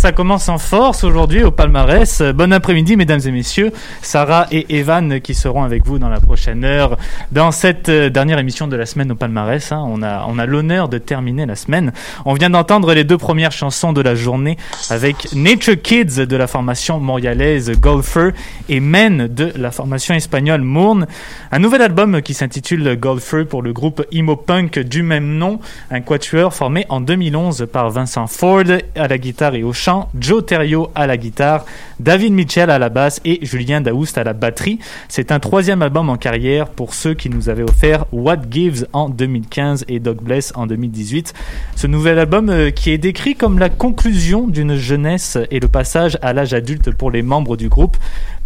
Ça commence en force aujourd'hui au palmarès. Bon après-midi mesdames et messieurs, Sarah et Evan qui seront avec vous dans la prochaine heure dans cette euh, dernière émission de la semaine au palmarès. Hein. On a on a l'honneur de terminer la semaine. On vient d'entendre les deux premières chansons de la journée avec Nature Kids de la formation montréalaise Golfer et Men de la formation espagnole Mourne. Un nouvel album qui s'intitule Golfer pour le groupe emo punk du même nom, un quatuor formé en 2011 par Vincent Ford à la guitare et au chant, Joe Terrio à la guitare, David Mitchell à la basse et Julien Daoust à la batterie. C'est un troisième album en carrière pour ceux qui nous avaient offert What Gives en 2015 et Dog Bless en 2018. Ce nouvel album euh, qui est décrit comme la conclusion d'une jeunesse et le passage à l'âge adulte pour les membres du groupe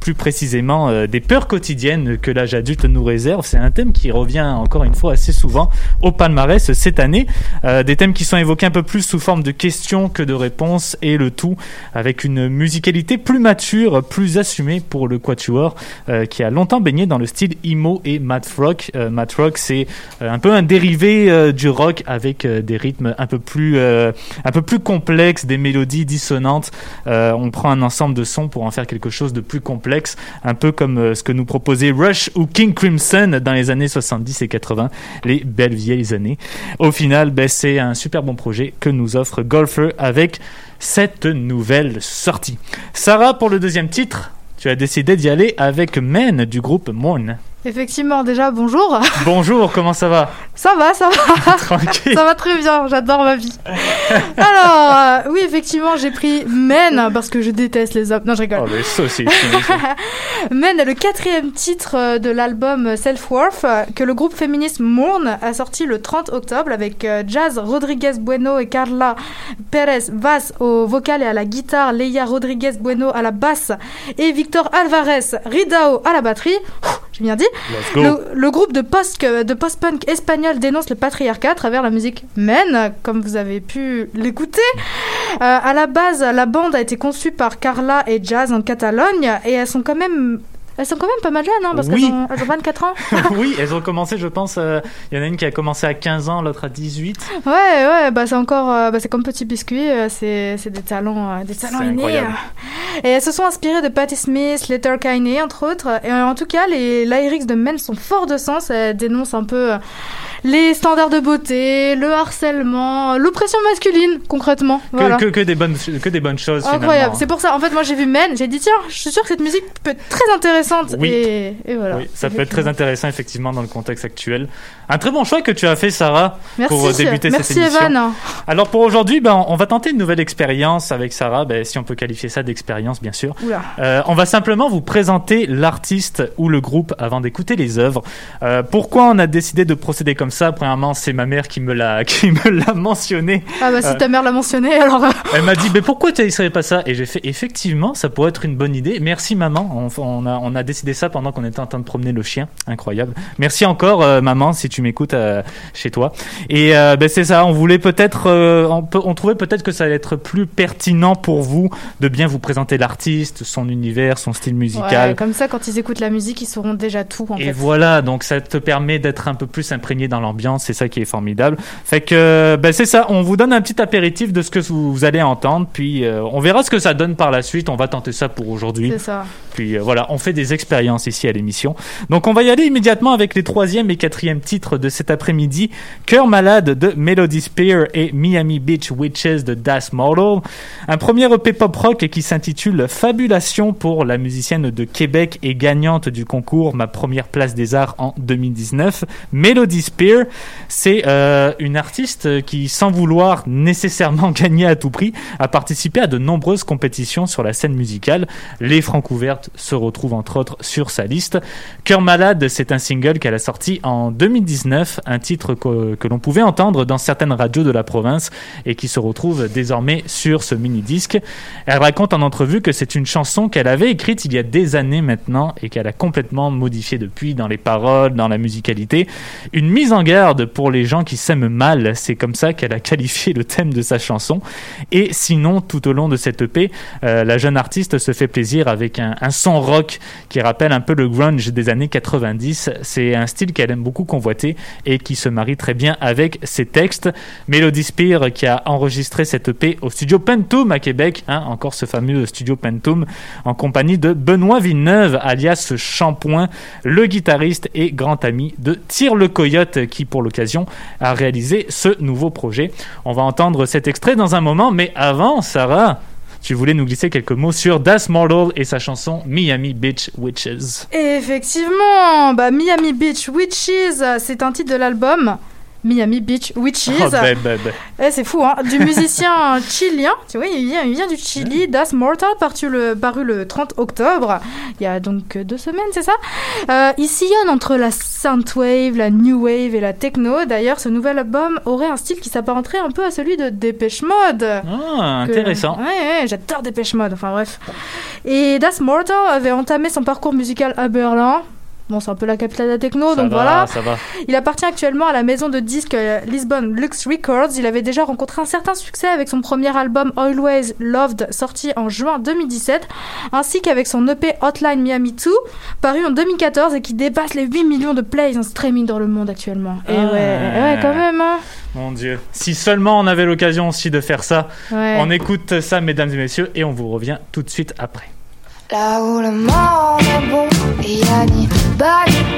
plus précisément euh, des peurs quotidiennes que l'âge adulte nous réserve. C'est un thème qui revient encore une fois assez souvent au palmarès cette année. Euh, des thèmes qui sont évoqués un peu plus sous forme de questions que de réponses et le tout avec une musicalité plus mature, plus assumée pour le quatuor euh, qui a longtemps baigné dans le style emo et math rock. math rock c'est un peu un dérivé du rock avec des rythmes un peu plus un peu plus complexes, des mélodies dissonantes. on prend un ensemble de sons pour en faire quelque chose de plus complexe un peu comme euh, ce que nous proposait Rush ou King Crimson dans les années 70 et 80, les belles vieilles années. Au final, ben, c'est un super bon projet que nous offre Golfer avec cette nouvelle sortie. Sarah, pour le deuxième titre, tu as décidé d'y aller avec Men du groupe Mourne. Effectivement, déjà, bonjour. Bonjour, comment ça va Ça va, ça va. Tranquille. Ça va très bien, j'adore ma vie. Alors, euh, oui, effectivement, j'ai pris Men, parce que je déteste les hommes. Non, je rigole. Oh, mais ça aussi. Men est le quatrième titre euh, de l'album Self-Worth, euh, que le groupe féministe Mourne a sorti le 30 octobre avec Jazz Rodriguez Bueno et Carla Pérez Vaz au vocal et à la guitare, Leia Rodriguez Bueno à la basse et Victor Alvarez Ridao à la batterie. J'ai bien dit. Le, groupe de post-punk de post espagnol dénonce le patriarcat à travers la musique Men, comme vous avez pu l'écouter. Euh, à la base, la bande a été conçue par Carla et Jazz en Catalogne et elles sont quand même elles sont quand même pas mal jeunes, hein, parce qu'elles ont, 24 ans. oui, elles ont commencé, je pense. Euh, il y en a une qui a commencé à 15 ans, l'autre à 18. Ouais, ouais, bah c'est encore. Euh, bah, c'est comme Petit Biscuit, c'est des talents, des talents innés. Et elles se sont inspirées de Patti Smith, Letter Kinney, entre autres. Et en tout cas, les lyrics de Men sont forts de sens. Elles dénoncent un peu les standards de beauté, le harcèlement, l'oppression masculine, concrètement. Que, que, des bonnes, que des bonnes choses. Incroyable. C'est pour ça. En fait, moi, j'ai vu Men, j'ai dit tiens, je suis sûr que cette musique peut être très intéressante. Oui. Et, voilà. Oui, ça peut être très intéressant effectivement dans le contexte actuel. Un très bon choix que tu as fait, Sarah, pour débuter Merci cette émission. Evan. Alors pour aujourd'hui, ben, on va tenter une nouvelle expérience avec Sarah, ben, si on peut qualifier ça d'expérience, bien sûr. Euh, on va simplement vous présenter l'artiste ou le groupe avant d'écouter les œuvres. Euh, pourquoi on a décidé de procéder comme ça Premièrement, c'est ma mère qui me l'a qui me l'a mentionné. Ah bah si euh, ta mère l'a mentionné, alors. Elle m'a dit, mais pourquoi tu n'essaierais pas ça? Et j'ai fait, effectivement, ça pourrait être une bonne idée. Merci maman. On, on, a on a décidé ça pendant qu'on était en train de promener le chien. Incroyable. Merci encore maman si tu m'écoutes euh, chez toi. Et euh, ben, c'est ça, on voulait peut-être, euh, on, on, trouvait peut-être que ça allait être plus pertinent pour vous de bien vous présenter l'artiste, son univers, son style musical. comme ça, quand ils écoutent la musique, ils sauront déjà tout. Et voilà, donc ça te permet d'être un peu plus imprégné dans l'ambiance, c'est ça qui est formidable. Fait que ben, c'est ça, on vous donne un petit apéritif de ce que vous, allez entendre, puis on verra ce que ça donne par la suite. On va tenter ça pour aujourd'hui. C'est ça. Puis voilà, on fait des expériences ici à l'émission. Donc on va y aller immédiatement avec les troisième et quatrième titres de cet après-midi, Cœur malade de Melody Spear et Miami Beach Witches de Das Model. Un premier EP pop rock qui s'intitule Fabulation pour la musicienne de Québec et gagnante du concours Ma première place des arts en 2019. Melody Spear, c'est euh, une artiste qui, sans vouloir nécessairement gagner à tout prix, a participé à de nombreuses compétitions sur la scène musicale. Les Francouvertes se retrouvent entre autres sur sa liste. Cœur malade, c'est un single qu'elle a sorti en 2019 un titre que, l'on pouvait entendre dans certaines radios de la province et qui se retrouve désormais sur ce mini-disque. Elle raconte en entrevue que c'est une chanson qu'elle avait écrite il y a des années maintenant et qu'elle a complètement modifiée depuis dans les paroles, dans la musicalité. Une mise en garde pour les gens qui s'aiment mal. C'est comme ça qu'elle a qualifié le thème de sa chanson. Et sinon, tout au long de cette EP, euh, la jeune artiste se fait plaisir avec un, un son rock qui rappelle un peu le grunge des années 90. C'est un style qu'elle aime beaucoup convoiter et qui se marie très bien avec ses textes. Melody Spear qui a enregistré cette EP au studio Pentum à Québec, hein, encore ce fameux studio Pentum, en compagnie de Benoît Villeneuve, alias Shampoing, le guitariste et grand ami de Tire le Coyote, qui pour l'occasion a réalisé ce nouveau projet. On va entendre cet extrait dans un moment, mais avant, Sarah, tu voulais nous glisser quelques mots sur Das Mortal et sa chanson Miami Beach Witches. Effectivement, bah, Miami Beach Witches, c'est un titre de l'album. Miami Beach Witches. Oh, ben, ben, ben. Eh, c'est fou, hein. Du musicien chilien. Tu vois, il vient, il vient du Chili. Das Mortal, paru le, paru le 30 octobre. Il y a donc deux semaines, c'est ça? Euh, Il sillonne entre la synthwave, la new wave et la techno. D'ailleurs, ce nouvel album aurait un style qui s'apparenterait un peu à celui de Dépêche Mode. Ah, Que- intéressant. Ouais, ouais, j'adore Dépêche Mode. Enfin bref. Et Das Mortal avait entamé son parcours musical à Berlin. Bon, c'est un peu la capitale de la techno, Ça donc va, voilà. ça va. Il appartient actuellement à la maison de disques euh, Lisbon Lux Records. Il avait déjà rencontré un certain succès avec son premier album Always Loved, sorti en juin 2017, ainsi qu'avec son EP Hotline Miami 2, paru en 2014 et qui dépasse les 8 millions de plays en streaming dans le monde actuellement. Et Ah. ouais, ouais, quand même, hein. Mon Dieu. Si seulement on avait l'occasion aussi de faire ça. Ouais. On écoute ça, mesdames et messieurs, et on vous revient tout de suite après. Là où le monde est beau, il y a ni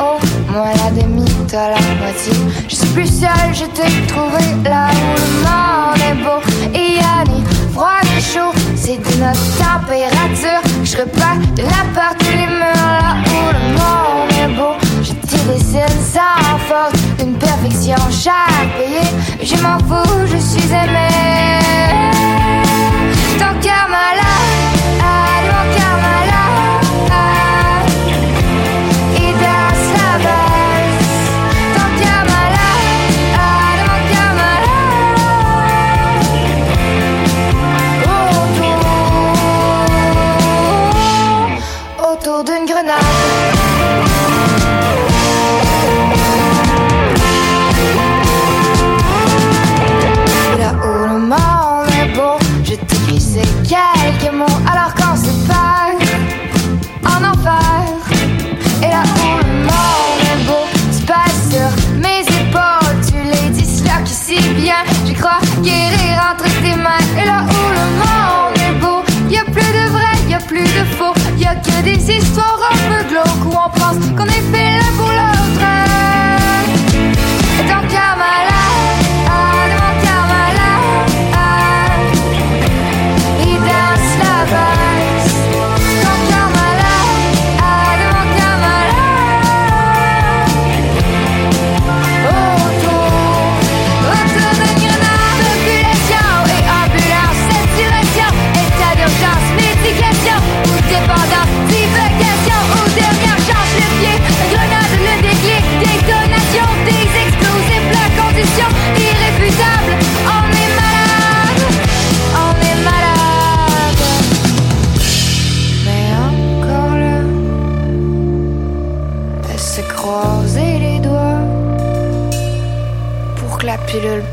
haut. Moi la demi, toi la moitié. Je suis plus seule, je t'ai trouvé. Là où le monde est beau, il y a ni froid ni chaud. C'est de notre température. Je repars de la part tous les murs. Là où le monde est beau, je te dessine sans force. D'une perfection chaque payé. Je m'en fous, je suis aimée.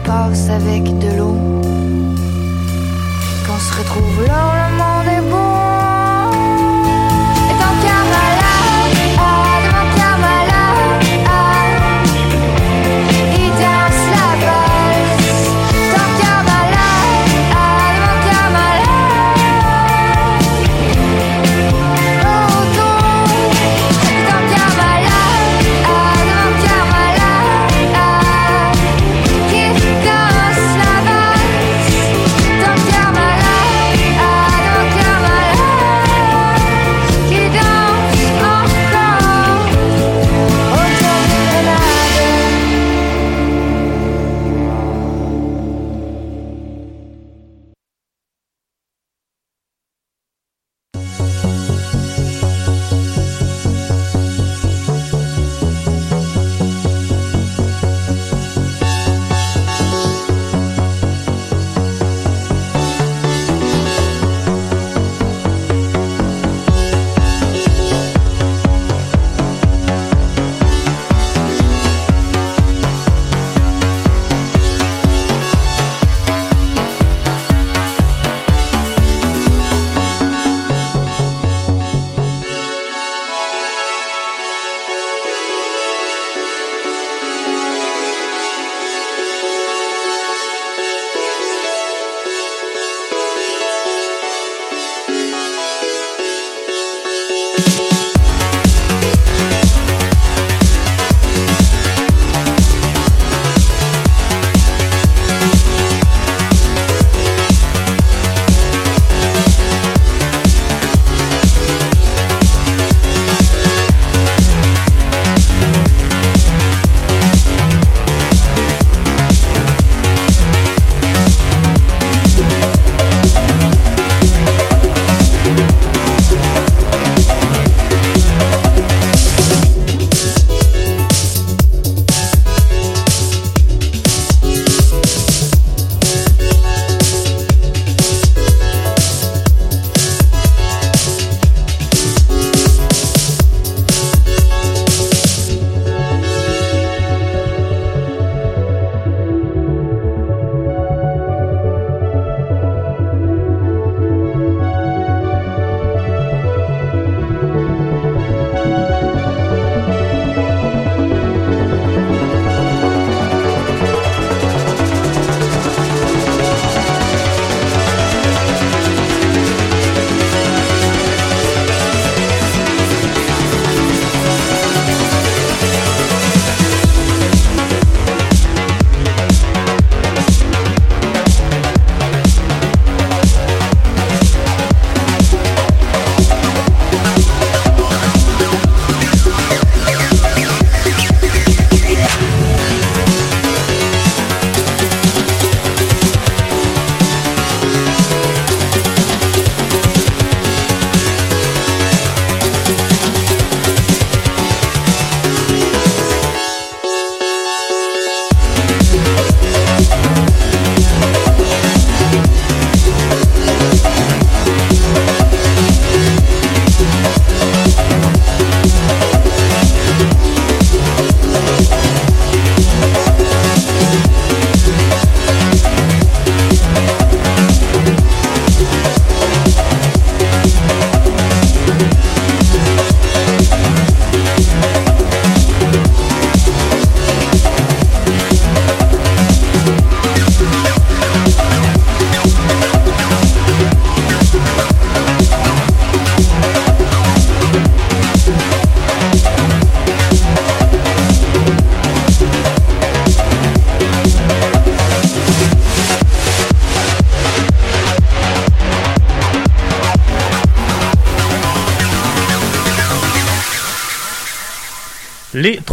Passe avec de l'eau.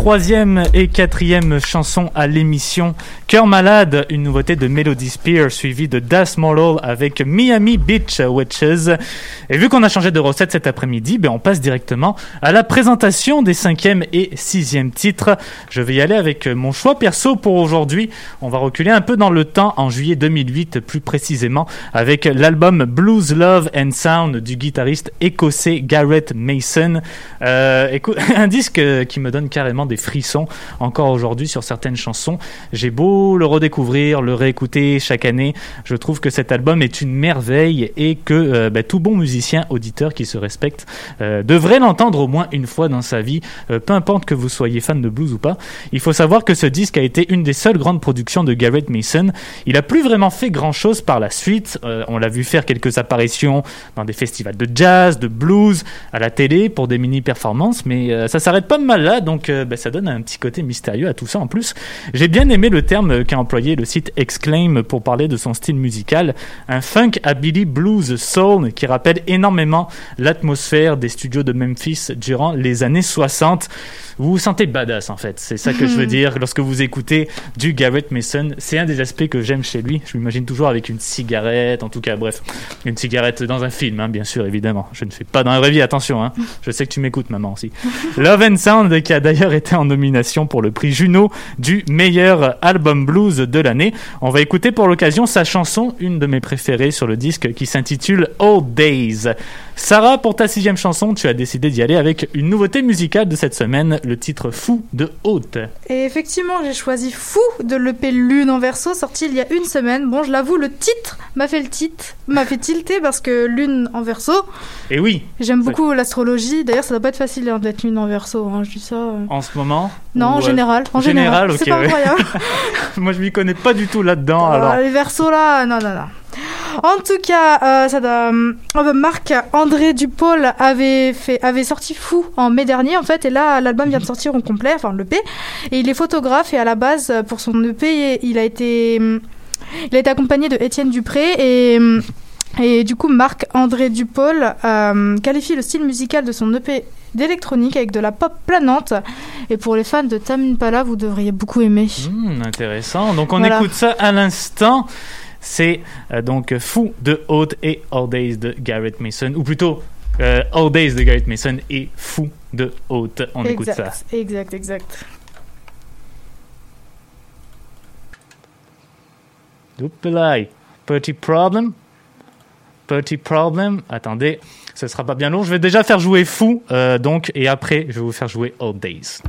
Troisième et quatrième chansons à l'émission. Cœur malade, une nouveauté de Melody Spear suivie de Das Model avec Miami Beach Witches. Et vu qu'on a changé de recette cet après-midi, ben on passe directement à la présentation des cinquième et sixième titres. Je vais y aller avec mon choix perso pour aujourd'hui. On va reculer un peu dans le temps en juillet 2008 plus précisément avec l'album Blues Love and Sound du guitariste écossais Garrett Mason. Euh, écoute, un disque qui me donne carrément des frissons encore aujourd'hui sur certaines chansons. J'ai beau le redécouvrir, le réécouter chaque année, je trouve que cet album est une merveille et que euh, bah, tout bon musicien, auditeur qui se respecte euh, devrait l'entendre au moins une fois dans sa vie, euh, peu importe que vous soyez fan de blues ou pas. Il faut savoir que ce disque a été une des seules grandes productions de Garrett Mason. Il a plus vraiment fait grand chose par la suite. On l'a vu faire quelques apparitions dans des festivals de jazz, de blues, à la télé pour des mini performances, mais ça s'arrête pas mal là, donc bah, ça donne un petit côté mystérieux à tout ça en plus. J'ai bien aimé le terme qu'a employé le site Exclaim pour parler de son style musical, un funk à Billy Blues Soul qui rappelle énormément l'atmosphère des studios de Memphis durant les années 60. Vous vous sentez badass en fait, c'est ça que je veux dire lorsque vous écoutez du Garrett Mason. C'est un des aspects que j'aime chez lui. Je m'imagine toujours avec une cigarette, en tout cas, bref, une cigarette dans un film, hein, bien sûr, évidemment. Je ne fais pas dans la vraie vie, attention. Hein. Je sais que tu m'écoutes, maman aussi. Love and Sound qui a d'ailleurs été en nomination pour le prix Juno du meilleur album blues de l'année. On va écouter pour l'occasion sa chanson, une de mes préférées sur le disque, qui s'intitule Old Days. Sarah, pour ta sixième chanson, tu as décidé d'y aller avec une nouveauté musicale de cette semaine, le titre Fou de Haute. Et effectivement, j'ai choisi Fou de l'EP Lune en verso, sorti il y a une semaine. Bon, je l'avoue, le titre m'a fait le titre, m'a fait tilter parce que Lune en verso, Et oui, j'aime beaucoup l'astrologie. D'ailleurs, ça doit pas être facile hein, d'être Lune en verso, hein, je dis ça. euh. en ce moment. Non, en ou, euh, général. En général, général, c'est pas incroyable. Moi, je m'y connais pas du tout là-dedans, Ah, alors. Les versos là, non, non, non. En tout cas, euh, ça euh, Marc André Dupaul avait fait, avait sorti Fou en mai dernier en fait, et là l'album vient de sortir en complet, enfin l'EP, et il est photographe et à la base pour son EP, il a été, il a été accompagné de Étienne Dupré et et du coup Marc André Dupaul euh, qualifie le style musical de son EP d'électronique avec de la pop planante. Et pour les fans de Tam Impala, vous devriez beaucoup aimer. Hmm, intéressant. Donc, on Voilà. écoute ça à l'instant. C'est euh, donc Fou de Haute et All Days de Garrett Mason, ou plutôt euh, All Days de Garrett Mason et Fou de Haute. On écoute ça. exact, exact. Oupelaï. Petit problem. Petit problem. Attendez, ce sera pas bien long. Je vais déjà faire jouer Fou, euh, donc, et après, je vais vous faire jouer All Days.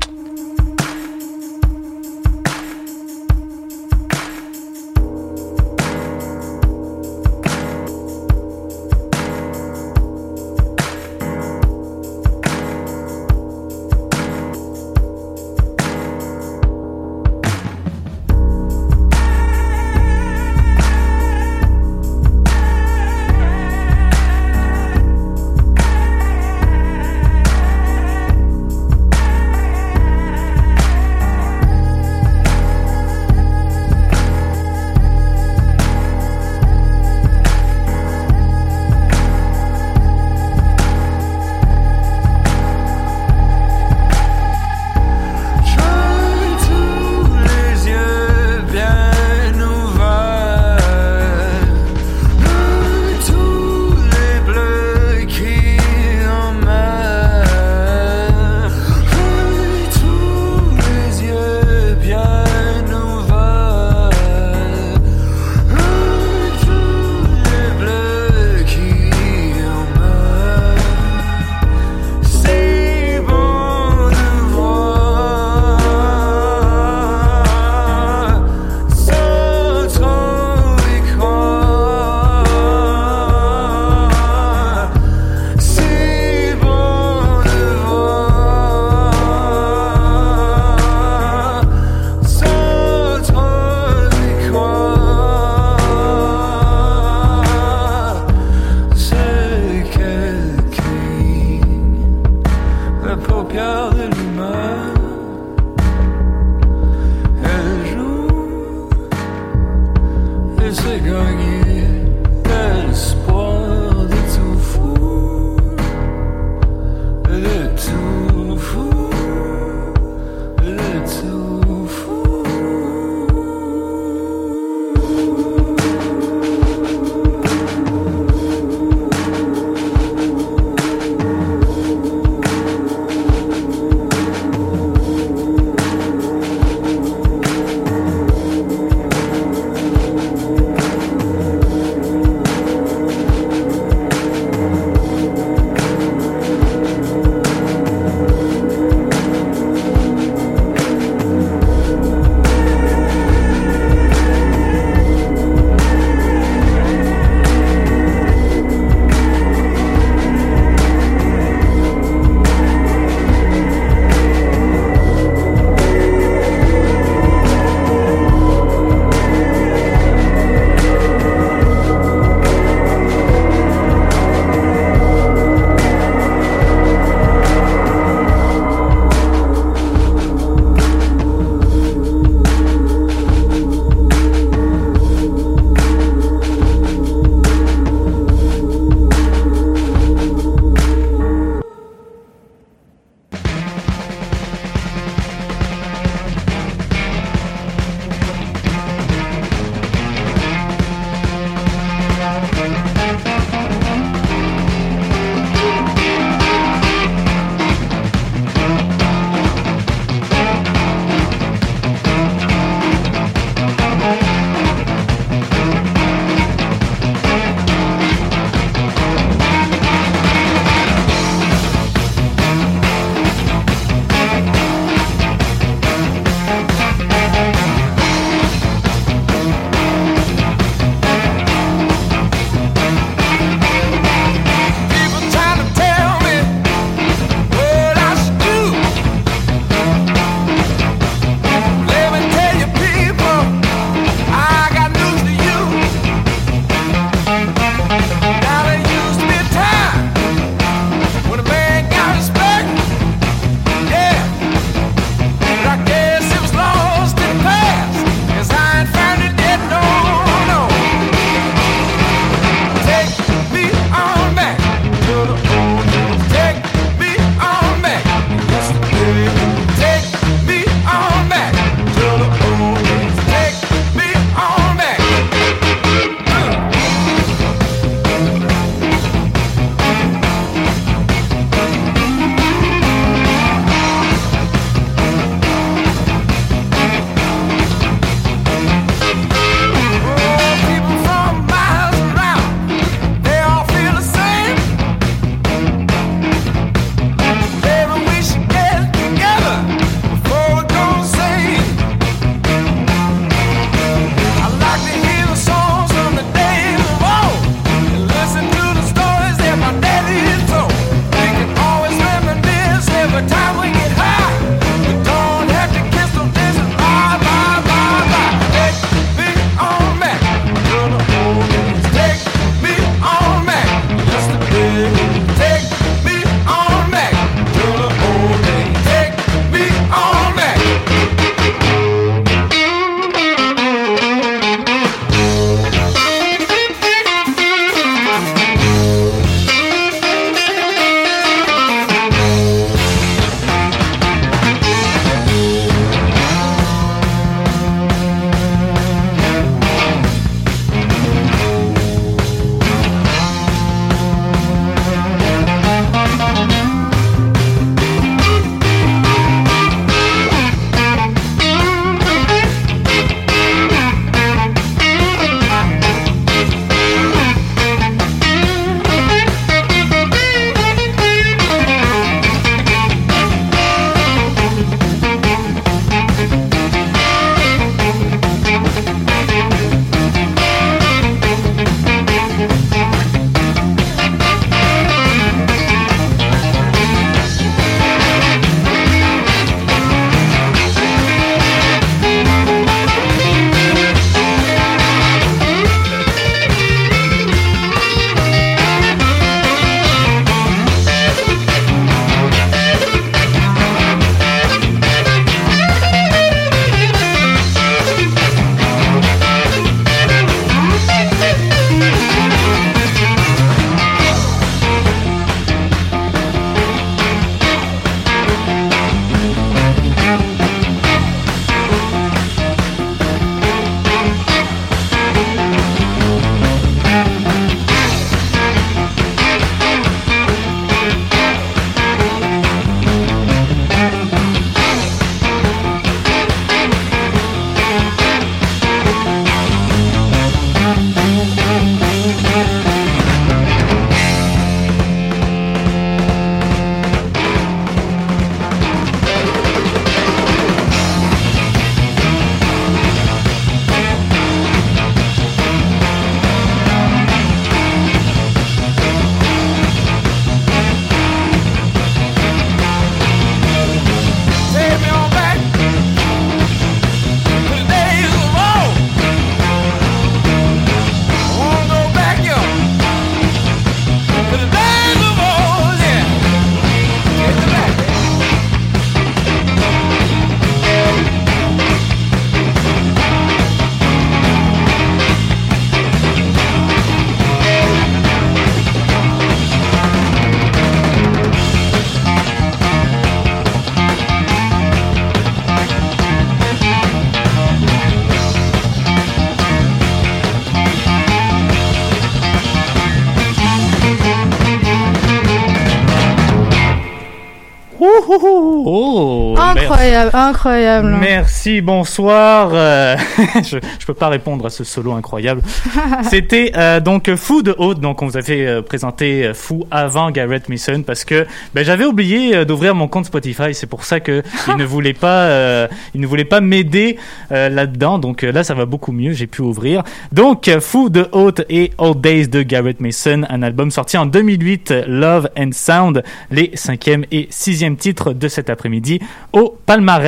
Incroyable. Merci, bonsoir. Euh, je, je peux pas répondre à ce solo incroyable. C'était euh, donc Fou de Haute, donc on vous avait euh, présenté Fou avant Garrett Mason parce que ben, j'avais oublié d'ouvrir mon compte Spotify, c'est pour ça que il ne voulait pas, il ne voulait pas m'aider là-dedans. Donc là, ça va beaucoup mieux, j'ai pu ouvrir. Donc Fou de Haute et Old Days de Garrett Mason, un album sorti en 2008, Love and Sound, les cinquième et sixième titres de cet après-midi au palmarès.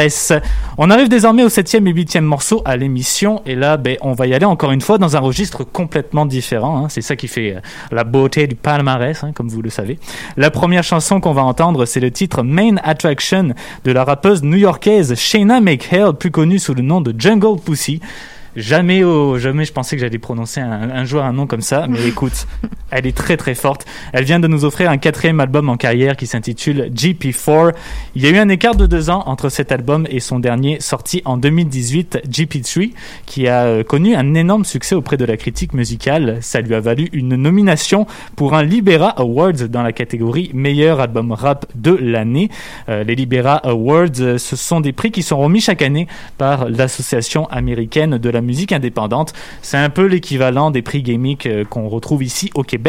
On arrive désormais au septième et huitième morceau à l'émission et là, ben, on va y aller encore une fois dans un registre complètement différent. hein. C'est ça qui fait euh, la beauté du palmarès, hein, comme vous le savez. La première chanson qu'on va entendre, c'est le titre Main Attraction de la rappeuse new-yorkaise Shayna McHale, plus connue sous le nom de Jungle Pussy. Jamais, au, jamais je pensais que j'allais prononcer un, un jour un nom comme ça, mais écoute, elle est très très forte. Elle vient de nous offrir un quatrième album en carrière qui s'intitule GP4. Il y a eu un écart de deux ans entre cet album et son dernier sorti en 2018, GP3, qui a euh, connu un énorme succès auprès de la critique musicale. Ça lui a valu une nomination pour un Libera Awards dans la catégorie meilleur album rap de l'année. Euh, les Libera Awards, euh, ce sont des prix qui sont remis chaque année par l'association américaine de la musique indépendante. C'est un peu l'équivalent des prix euh, qu'on retrouve ici au Québec.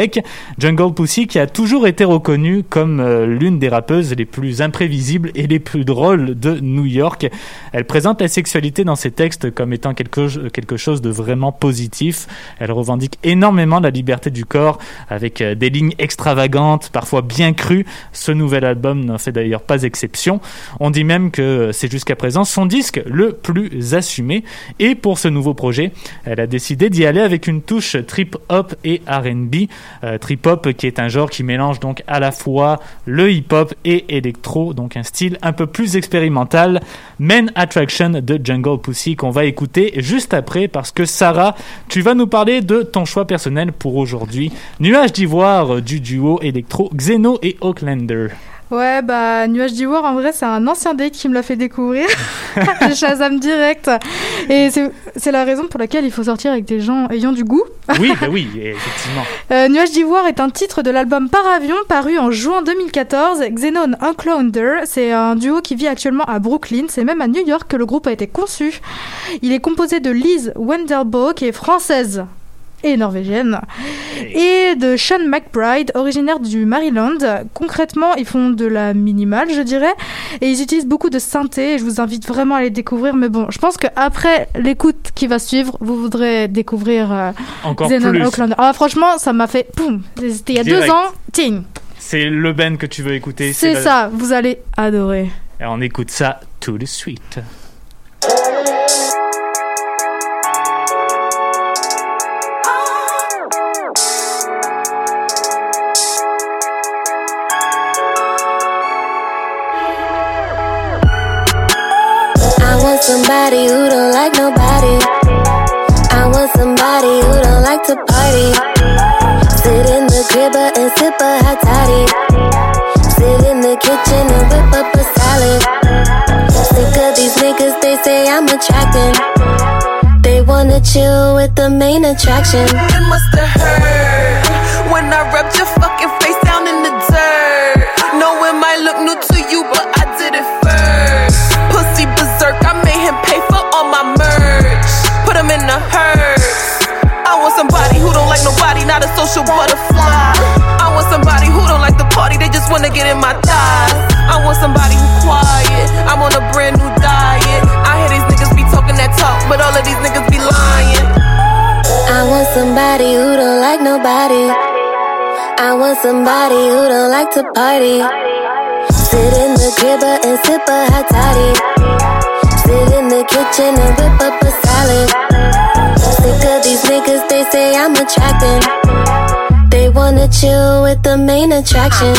Jungle Pussy qui a toujours été reconnue comme euh, l'une des rappeuses les plus imprévisibles et les plus drôles de New York. Elle présente la sexualité dans ses textes comme étant quelque, quelque chose de vraiment positif. Elle revendique énormément la liberté du corps avec euh, des lignes extravagantes, parfois bien crues. Ce nouvel album n'en fait d'ailleurs pas exception. On dit même que euh, c'est jusqu'à présent son disque le plus assumé. Et pour ce nouveau projet, elle a décidé d'y aller avec une touche trip-hop et R&B. Euh, trip-hop qui est un genre qui mélange donc à la fois le hip-hop et électro, donc un style un peu plus expérimental. Main Attraction de Jungle Pussy qu'on va écouter juste après parce que Sarah, tu vas nous parler de ton choix personnel pour aujourd'hui. Nuage d'ivoire euh, du duo électro Xeno et Oaklander. Ouais, bah, Nuage d'Ivoire, en vrai, c'est un ancien date qui me l'a fait découvrir. J'ai Shazam direct. Et c'est la raison pour laquelle il faut sortir avec des gens ayant du goût. Oui, bah oui, effectivement. Euh, Nuage d'Ivoire est un titre de l'album Paravion paru en juin 2014. Xenon Unclounder, c'est un duo qui vit actuellement à Brooklyn. C'est même à New York que le groupe a été conçu. Il est composé de Liz Wendelbo, qui est française et norvégienne, et de Sean McBride, originaire du Maryland. Concrètement, ils font de la minimale, je dirais, et ils utilisent beaucoup de synthé. et Je vous invite vraiment à les découvrir, mais bon, je pense qu'après l'écoute qui va suivre, vous voudrez découvrir euh, Encore Xenon plus. Ah, franchement, ça m'a fait poum. C'était il y a Direct. deux ans. Ting. C'est le Ben que tu veux écouter. C'est la- ça, vous allez adorer. Et on écoute ça tout de suite. Somebody who don't like nobody. I want somebody who don't like to party. Sit in the crib and sip a hot toddy. Sit in the kitchen and whip up a salad. Sick of these niggas, they say I'm attracting. They wanna chill with the main attraction. It must have hurt when I rubbed your fucking face social butterfly. I want somebody who don't like the party, they just wanna get in my thighs. I want somebody who quiet. I'm on a brand new diet. I hear these niggas be talking that talk, but all of these niggas be lying. I want somebody who don't like nobody. I want somebody who don't like to party. Sit in the cribber and sip a hot toddy. Sit in the kitchen and whip up a salad. Sick of these niggas, they say I'm attracting. They wanna chill with the main attraction.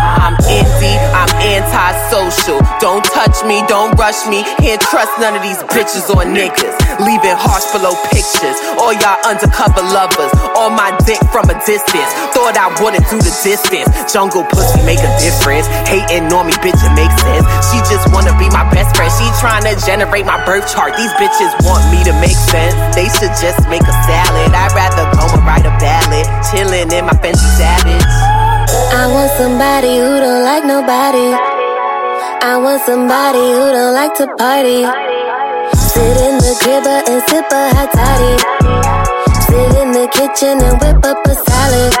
I'm empty, I'm antisocial. Don't touch me, don't rush me. Can't trust none of these bitches or niggas. Leaving hearts below pictures. All y'all undercover lovers. On my dick from a distance. Thought I wouldn't do the distance. Jungle pussy make a difference. Hating on me, bitch, it makes sense. She just wanna be my best friend. She trying to generate my birth chart. These bitches want me to make sense. They should just make a salad. I'd rather go and write a ballad. Chilling in my fancy Savage. I want somebody who don't like nobody. I want somebody who don't like to party. Sit in the crib and sip a hot toddy. Sit in the kitchen and whip up a salad.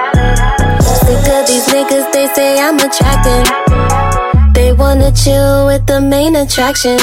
Sick of these niggas, they say I'm attracting. They wanna chill with the main attraction.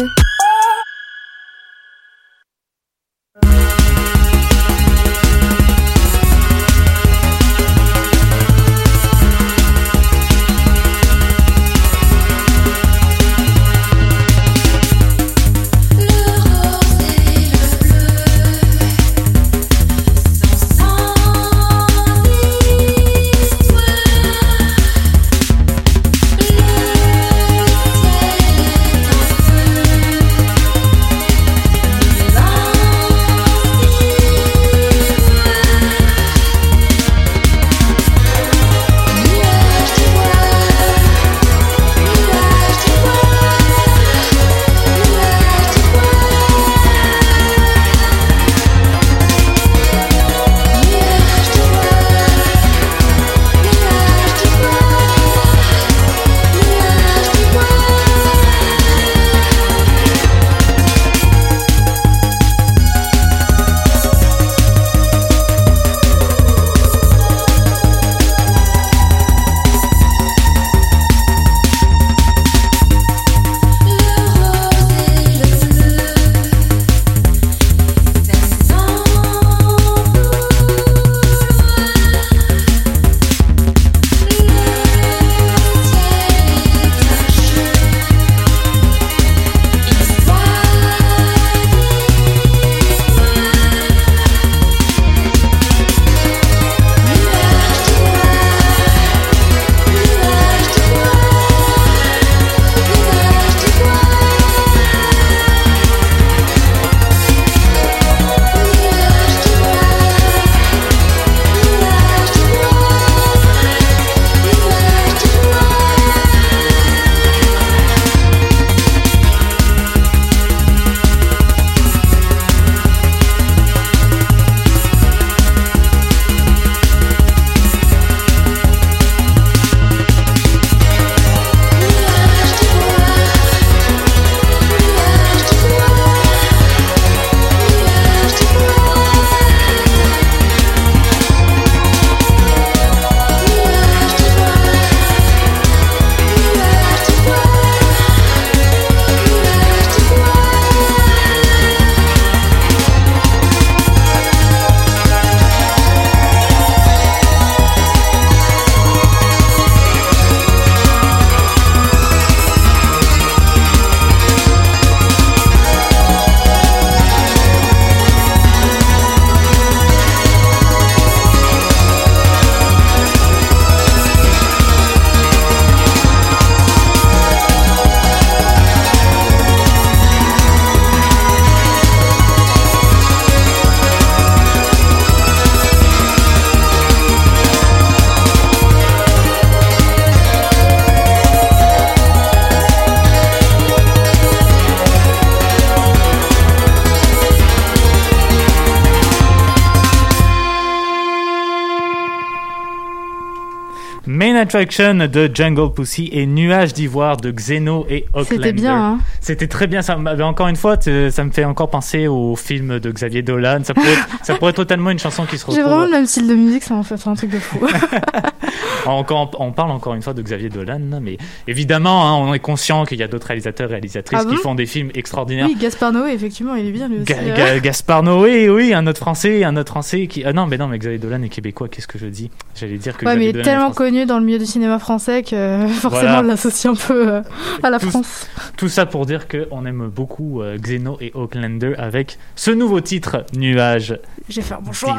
De Jungle Pussy et Nuage d'ivoire de Xeno et Oaklander. C'était bien, hein. C'était très bien. Ça encore une fois, ça me fait encore penser au film de Xavier Dolan. Ça pourrait, être, ça pourrait être totalement une chanson qui se J'ai retrouve. vraiment le même style de musique, ça en fait un truc de fou. Encore, on parle encore une fois de Xavier Dolan, mais évidemment, hein, on est conscient qu'il y a d'autres réalisateurs et réalisatrices Ah qui font des films extraordinaires. oui, Gaspard Noé, effectivement, il est bien lui aussi. Ga- Ga- Gaspard Noé, oui, un autre français, un autre français qui. Ah non, mais non, mais Xavier Dolan est québécois, qu'est-ce que je dis? J'allais dire que. Ouais, Xavier mais Dolan est tellement connu dans le milieu du cinéma français que euh, forcément Voilà. on l'associe un peu euh, à la Tout- France. Tout ça pour dire qu'on aime beaucoup euh, Xeno et Oaklander avec ce nouveau titre, Nuage J'ai fait un bon choix.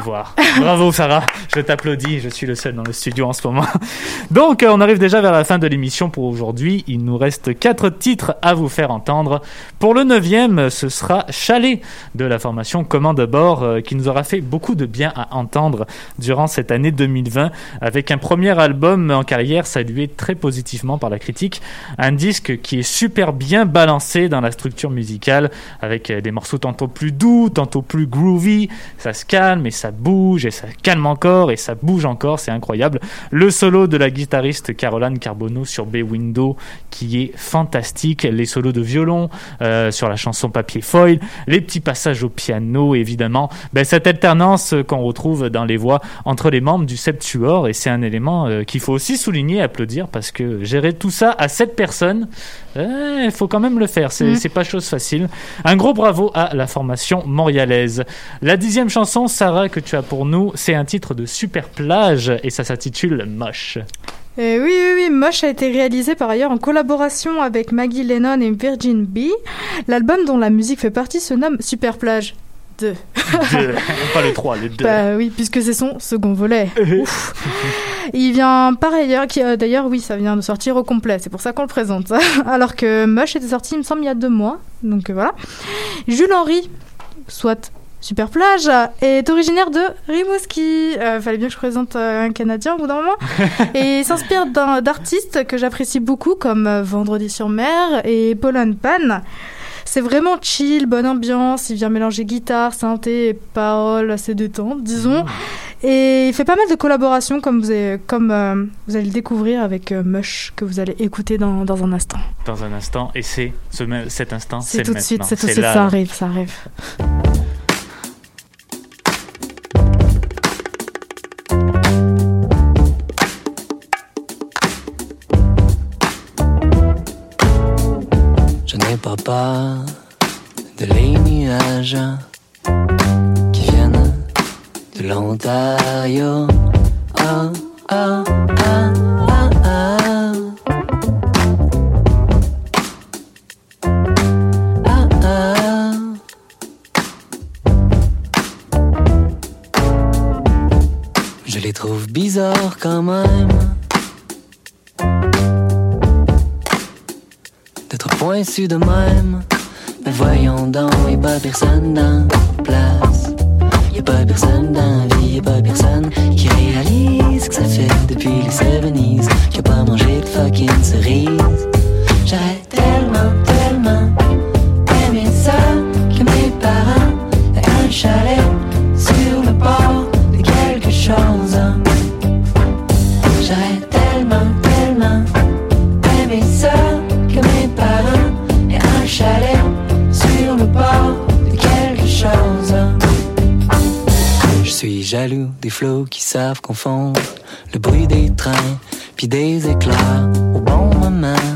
Bravo Sarah, je t'applaudis, je suis le seul dans le studio en ce moment. Donc on arrive déjà vers la fin de l'émission pour aujourd'hui. Il nous reste quatre titres à vous faire entendre. Pour le neuvième, ce sera Chalet de la formation Commande bord qui nous aura fait beaucoup de bien à entendre durant cette année 2020 avec un premier album en carrière, salué très positivement par la critique. Un disque qui est super bien balancé dans la structure musicale, avec euh, des morceaux tantôt plus doux, tantôt plus groovy. Ça se calme et ça bouge, et ça calme encore, et ça bouge encore, c'est incroyable. Le solo de la guitariste Caroline Carbono sur B Window, qui est fantastique. Les solos de violon euh, sur la chanson Papier Foil, les petits passages au piano, évidemment. Ben, cette alternance qu'on retrouve dans les voix entre les membres du Septuor, et c'est un élément euh, qu'il faut aussi souligner, applaudir, parce que gérer tout ça à sept personnes, euh, il faut quand même le faire, c'est Mm. c'est pas chose facile. Un gros bravo à la formation montréalaise. La dixième chanson, Sarah, que tu as pour nous, c'est un titre de Super Plage, et ça s'intitule Moche. Et oui, oui, oui, Mosh a été réalisé par ailleurs en collaboration avec Maggie Lennon et Virgin B. L'album dont la musique fait partie se nomme Super Plage 2. Deux. pas le 3, le 2. Bah oui, puisque c'est son second volet. Ouf. Il vient par ailleurs, qui, euh, d'ailleurs oui, ça vient de sortir au complet, c'est pour ça qu'on le présente. Alors que Mosh était sorti, il me semble, il y a deux mois. Donc euh, voilà. Jules Henry, soit Super Plage, est originaire de Rimouski. Euh, fallait bien que je présente un Canadien au bout d'un moment. et il s'inspire d'artistes que j'apprécie beaucoup comme Vendredi sur mer et Polon Pan. C'est vraiment chill, bonne ambiance. Il vient mélanger guitare, synthé et paroles assez détentes, disons. Et il fait pas mal de collaborations, comme vous, avez- comme, euh, vous allez le découvrir avec euh, Mush, que vous allez écouter dans, dans un instant. Dans un instant, et c'est ce cet instant, C'est tout de suite, c'est tout de suite, ça arrive, ça arrive. Peur de les nuages qui viennent de l'Ontario. Oh, oh, oh, oh. Oh, oh. Je les trouve bizarres quand même. D'être pointu de même. Mais voyons donc, y'a pas personne dans la place. Y'a pas personne dans la vie, y'a pas personne qui réalise que ça fait depuis les 70s qu'il a pas mangé de fucking. J'aurais tellement, tellement savent confondre le bruit des trains puis des éclairs au bon moment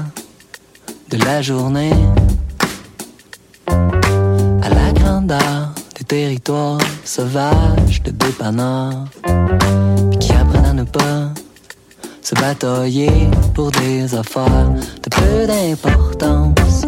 de la journée. À la grandeur des territoires sauvages de dépanneurs qui apprennent à ne pas se batailler pour des affaires de peu d'importance.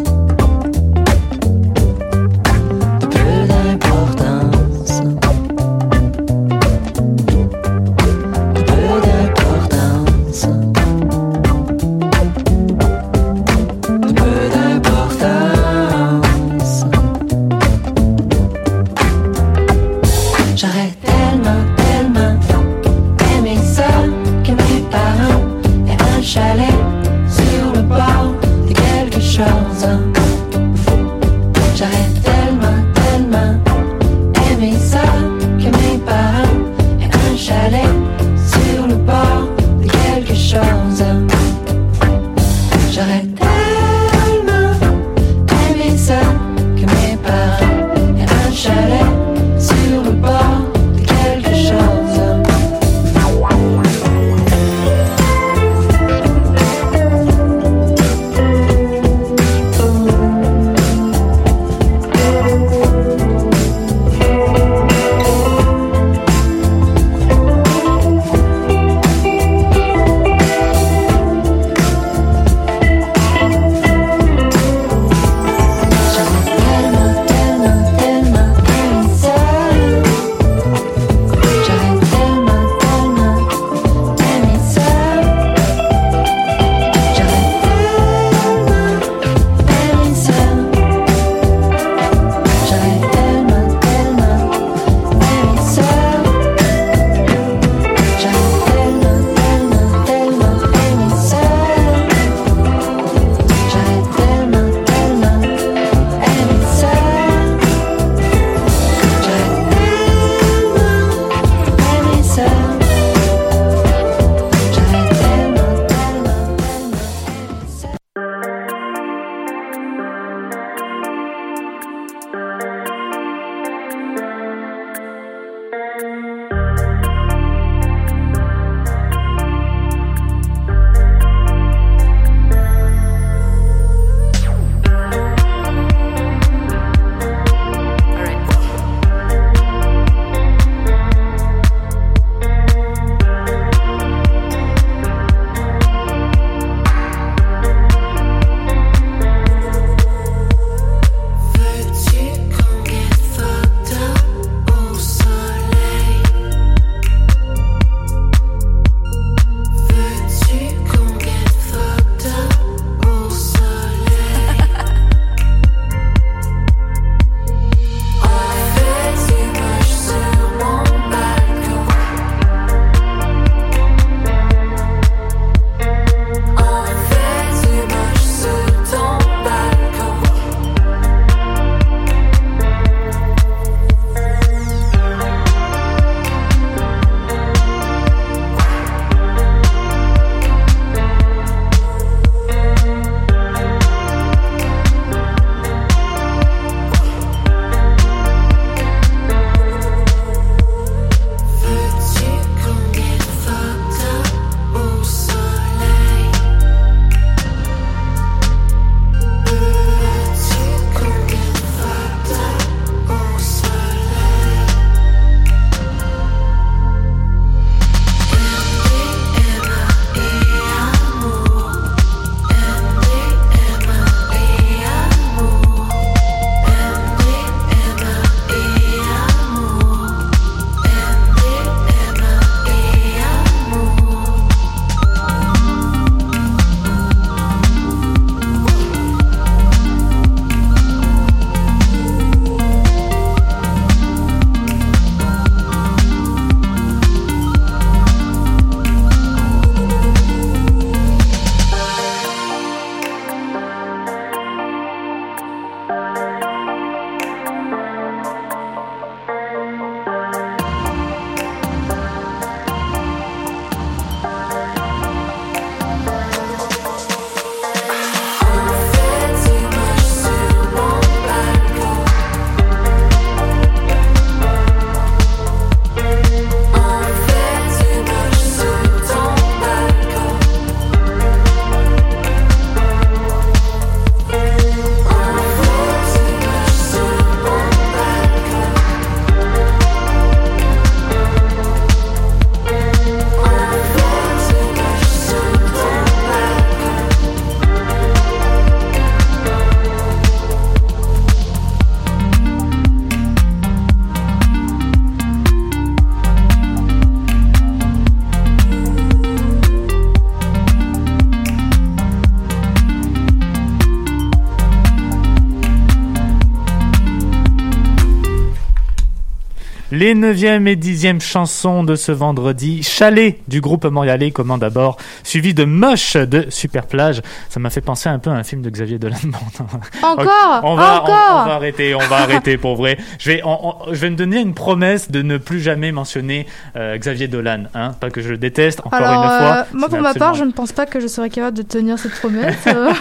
Les 9e et 10e chansons de ce vendredi. Chalet du groupe Montréalais comment d'abord, suivi de Moche de Super Plage. Ça m'a fait penser un peu à un film de Xavier Dolan. Encore? on va, Encore on, va arrêter, on va arrêter pour vrai. Je vais, on- on- je vais me donner une promesse de ne plus jamais mentionner euh, Xavier Dolan. Hein pas que je le déteste, encore Alors, une euh, fois. moi, ce pour ma part, je ne pense pas que je serais capable de tenir cette promesse. euh.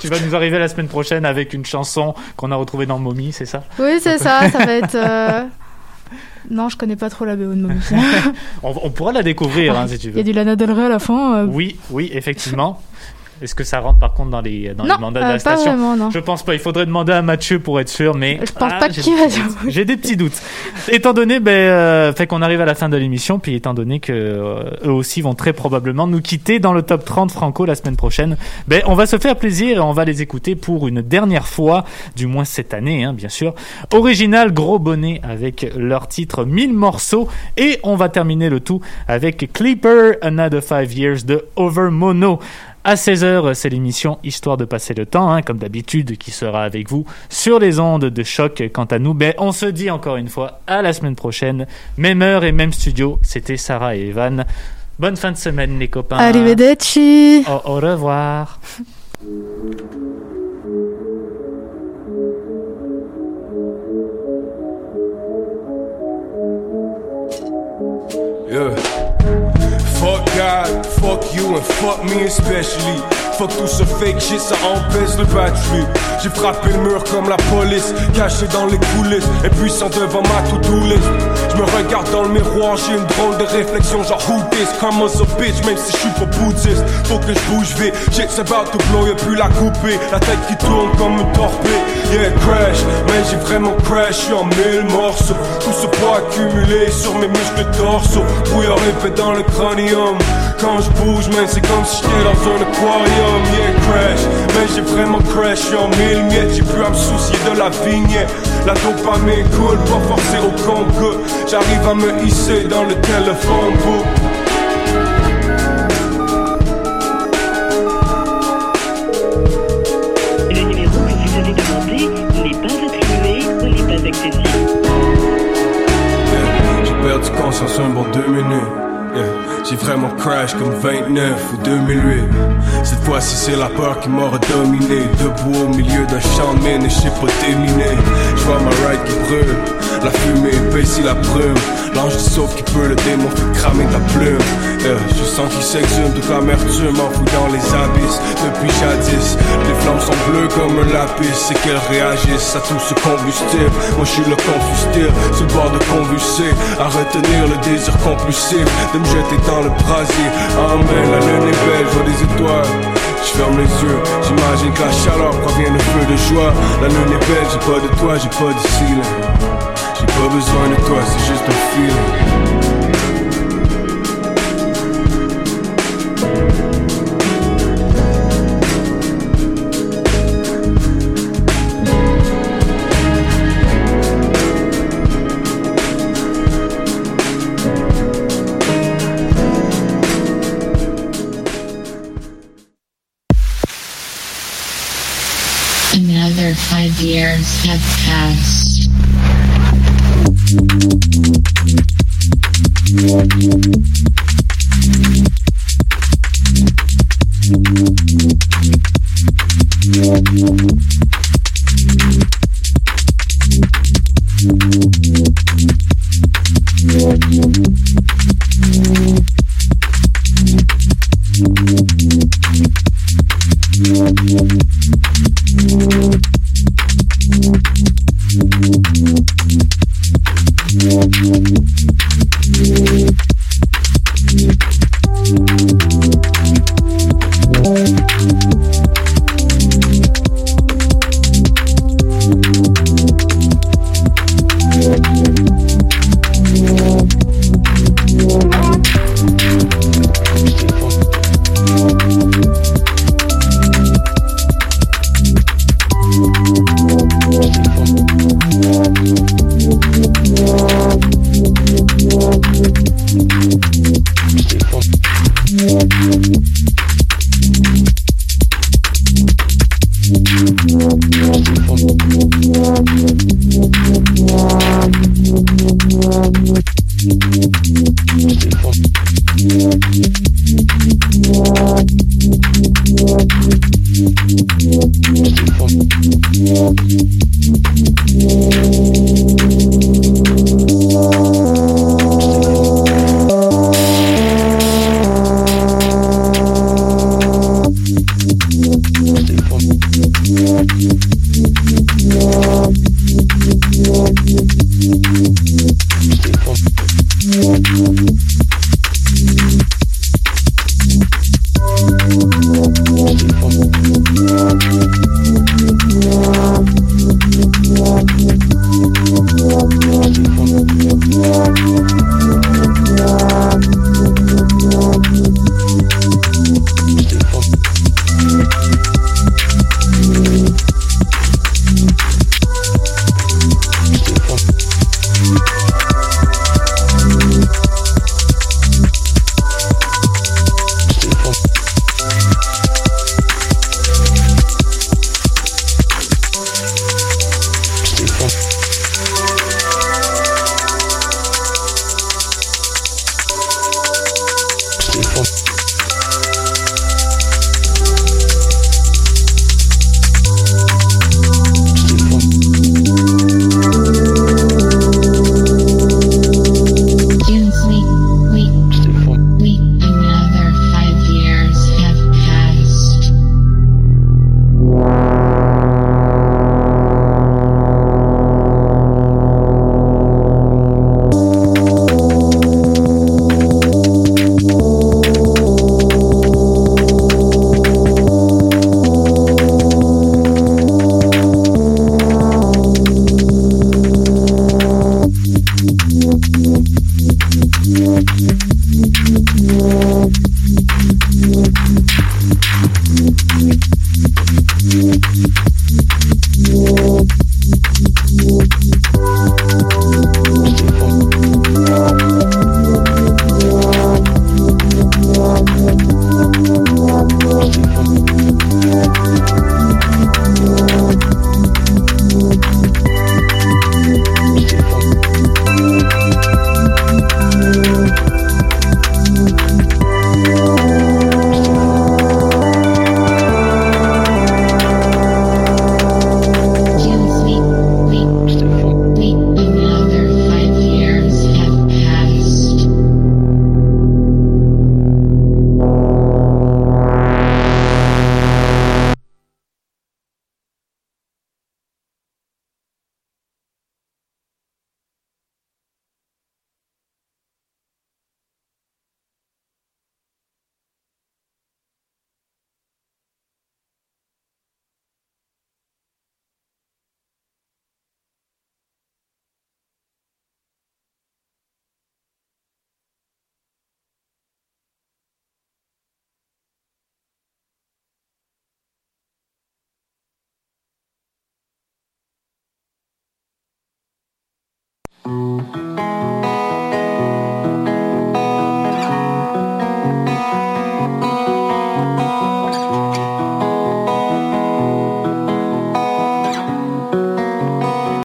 Tu vas nous arriver la semaine prochaine avec une chanson qu'on a retrouvée dans Mommy, c'est ça? Oui, c'est ça, ça va être. euh, Non, je connais pas trop la BO de Mommy. on, on pourra la découvrir hein, si tu Il y veux. a du Lana Del Rey à la fin. euh, Oui, oui, effectivement. Est-ce que ça rentre par contre dans les, dans Non, les mandats de la station vraiment, non. Je pense pas. Il faudrait demander à Mathieu pour être sûr, mais Je pense Ah, pas j'ai qu'il va. J'ai des petits doutes. Étant donné, ben, euh, fait qu'on arrive à la fin de l'émission, puis étant donné que euh, eux aussi vont très probablement nous quitter dans le top 30 franco la semaine prochaine, ben, on va se faire plaisir et on va les écouter pour une dernière fois, du moins cette année, hein, bien sûr. Original gros bonnet avec leur titre 1000 morceaux et on va terminer le tout avec Clipper Another Five Years de Over Mono. À 16h, c'est l'émission Histoire de passer le temps, hein, comme d'habitude, qui sera avec vous sur les ondes de choc. Quant à nous, ben, on se dit encore une fois à la semaine prochaine. Même heure et même studio. C'était Sarah et Evan. Bonne fin de semaine, les copains. Arrivederci. Au, au revoir. Yeah. Fuck God, fuck you and fuck me especially. Fuck tout ce fake shit, ça empêche le batterie. J'ai frappé le mur comme la police, caché dans les coulisses, impuissant devant ma to-do list. Je me regarde dans le miroir, j'ai une drôle de réflexion, genre who this? Come on, bitch, même si je suis pas bouddhiste. Faut que je bouge vite, shit's about to blow, y'a plus la couper. La tête qui tourne comme une torpille. Yeah, crash, mais j'ai vraiment crash, j'suis en mille morceaux. Tout ce poids accumulé sur mes muscles dorsaux. Brouillard épais dans le cranium. Quand je bouge, c'est comme si j'étais dans un aquarium. Crash, mais j'ai vraiment crash, j'suis en mille miettes. J'ai plus à me soucier de la vignette. La dopamine coule, pas forcé au compte J'arrive à me hisser dans le téléphone book. Le numéro que vous avez demandé n'est pas attribué ou n'est pas accessible. Yeah, J'ai perdu conscience un bon deux minutes. Yeah, J'ai vraiment crash comme 29 ou 2008. Cette fois-ci, c'est la peur qui m'aura dominé. Debout au milieu d'un champ mine et je sais pas déminer. Je vois ma ride qui brûle. La fumée épaissit la brume. L'ange du sauf qui peut le démon fait cramer ta plume. Yeah, Je sens qu'il s'exhume toute l'amertume enfoui dans les abysses. Depuis jadis, les flammes sont bleues comme un lapis. C'est qu'elles réagissent à tout ce combustible. Moi je suis le combustible, sur le bord de convulser. À retenir le désir compulsif de me jeter dans le brasier. Amen, la lune est belle, je vois des étoiles. Je ferme les yeux, j'imagine que la chaleur provient de feu de joie. La lune est belle, j'ai pas de toi, j'ai pas de ceiling. J'ai pas besoin de toi, c'est juste un feeling.